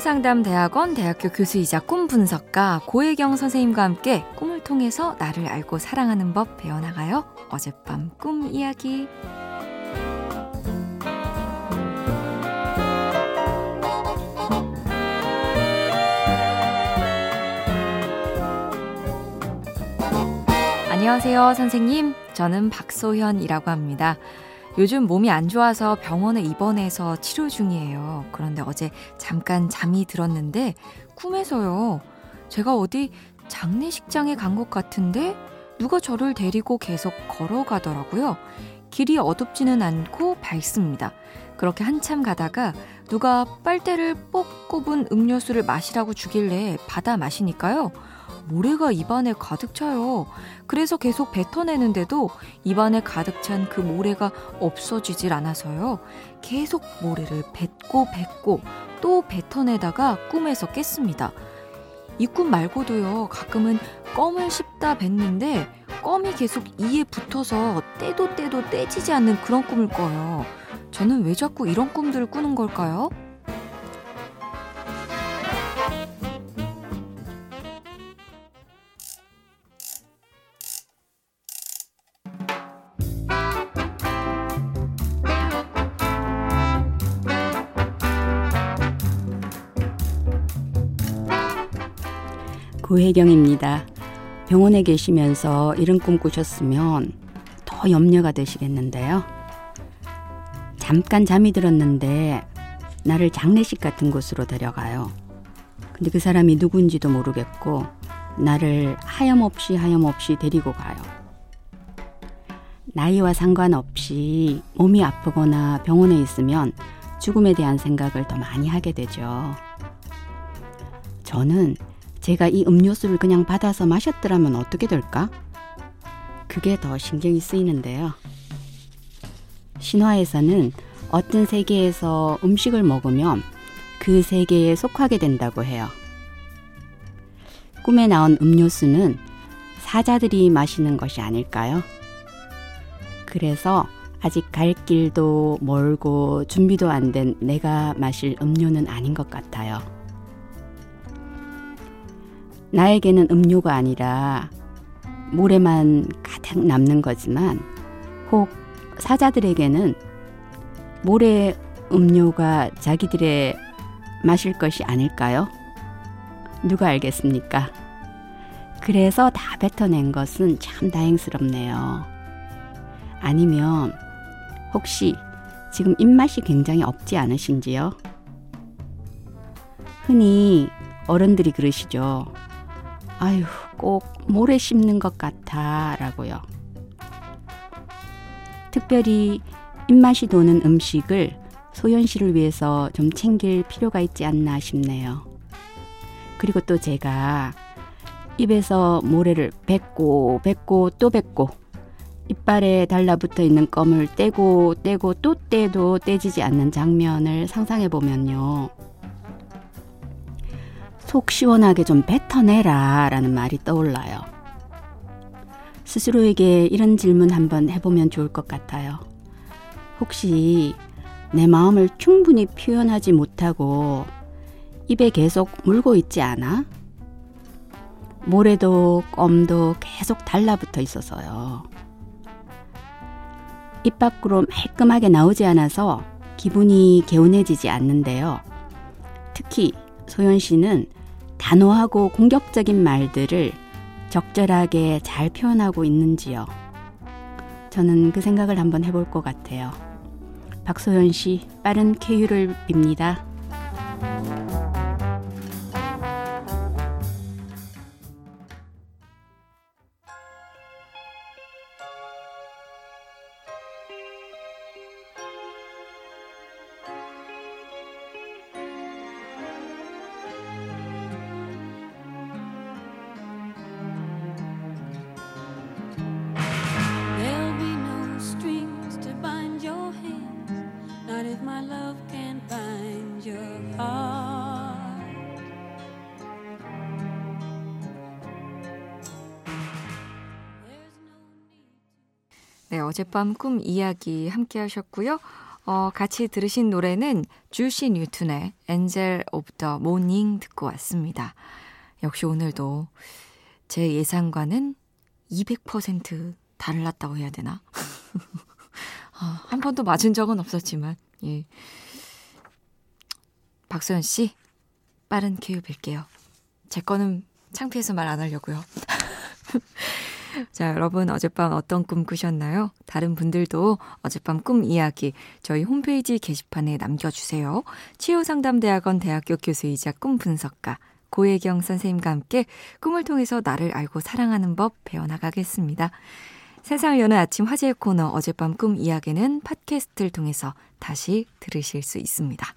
신묘상담대학원 대학교 교수이자 꿈 분석가 고혜경 선생님과 함께 꿈을 통해서 나를 알고 사랑하는 법 배워나가요. 어젯밤 꿈 이야기. 안녕하세요, 선생님. 저는 박소현이라고 합니다. 요즘 몸이 안 좋아서 병원에 입원해서 치료 중이에요. 그런데 어제 잠깐 잠이 들었는데 꿈에서요. 제가 어디 장례식장에 간 것 같은데 누가 저를 데리고 계속 걸어가더라고요. 길이 어둡지는 않고 밝습니다. 그렇게 한참 가다가 누가 빨대를 뽁 꼽은 음료수를 마시라고 주길래 받아 마시니까요. 모래가 입안에 가득 차요. 그래서 계속 뱉어내는데도 입안에 가득 찬 그 모래가 없어지질 않아서요. 계속 모래를 뱉고 뱉고 또 뱉어내다가 꿈에서 깼습니다. 이 꿈 말고도요, 가끔은 껌을 씹다 뱉는데 껌이 계속 이에 붙어서 떼도 떼도 떼지지 않는 그런 꿈을 꿔요. 저는 왜 자꾸 이런 꿈들을 꾸는 걸까요? 구혜경입니다. 병원에 계시면서 이런 꿈 꾸셨으면 더 염려가 되시겠는데요. 잠깐 잠이 들었는데 나를 장례식 같은 곳으로 데려가요. 근데 그 사람이 누군지도 모르겠고 나를 하염없이 하염없이 데리고 가요. 나이와 상관없이 몸이 아프거나 병원에 있으면 죽음에 대한 생각을 더 많이 하게 되죠. 저는 제가 이 음료수를 그냥 받아서 마셨더라면 어떻게 될까? 그게 더 신경이 쓰이는데요. 신화에서는 어떤 세계에서 음식을 먹으면 그 세계에 속하게 된다고 해요. 꿈에 나온 음료수는 사자들이 마시는 것이 아닐까요? 그래서 아직 갈 길도 멀고 준비도 안 된 내가 마실 음료는 아닌 것 같아요. 나에게는 음료가 아니라 모래만 가득 남는 거지만 혹 사자들에게는 모래 음료가 자기들의 마실 것이 아닐까요? 누가 알겠습니까? 그래서 다 뱉어낸 것은 참 다행스럽네요. 아니면 혹시 지금 입맛이 굉장히 없지 않으신지요? 흔히 어른들이 그러시죠. 아유, 꼭 모래 씹는 것 같아. 라고요. 특별히 입맛이 도는 음식을 소연 씨를 위해서 좀 챙길 필요가 있지 않나 싶네요. 그리고 또 제가 입에서 모래를 뱉고 뱉고 또 뱉고 이빨에 달라붙어 있는 껌을 떼고 떼고 또 떼도 떼지지 않는 장면을 상상해 보면요. 속 시원하게 좀 뱉어내라 라는 말이 떠올라요. 스스로에게 이런 질문 한번 해보면 좋을 것 같아요. 혹시 내 마음을 충분히 표현하지 못하고 입에 계속 물고 있지 않아? 모래도 껌도 계속 달라붙어 있어서요. 입 밖으로 말끔하게 나오지 않아서 기분이 개운해지지 않는데요. 특히 소연 씨는 단호하고 공격적인 말들을 적절하게 잘 표현하고 있는지요. 저는 그 생각을 한번 해볼 것 같아요. 박소연 씨, 빠른 쾌유를 빕니다. 네, 어젯밤 꿈 이야기 함께 하셨고요. 어, 같이 들으신 노래는 쥬스 뉴튼의 Angel of the Morning 듣고 왔습니다. 역시 오늘도 제 예상과는 200% 달랐다고 해야 되나? 아, 한 번도 맞은 적은 없었지만, 예. 박소연 씨, 빠른 큐 빌게요. 제 거는 창피해서 말 안 하려고요. 자, 여러분 어젯밤 어떤 꿈 꾸셨나요? 다른 분들도 어젯밤 꿈 이야기 저희 홈페이지 게시판에 남겨주세요. 치유상담대학원 대학교 교수이자 꿈 분석가 고혜경 선생님과 함께 꿈을 통해서 나를 알고 사랑하는 법 배워나가겠습니다. 세상을 여는 아침 화제 코너 어젯밤 꿈 이야기는 팟캐스트를 통해서 다시 들으실 수 있습니다.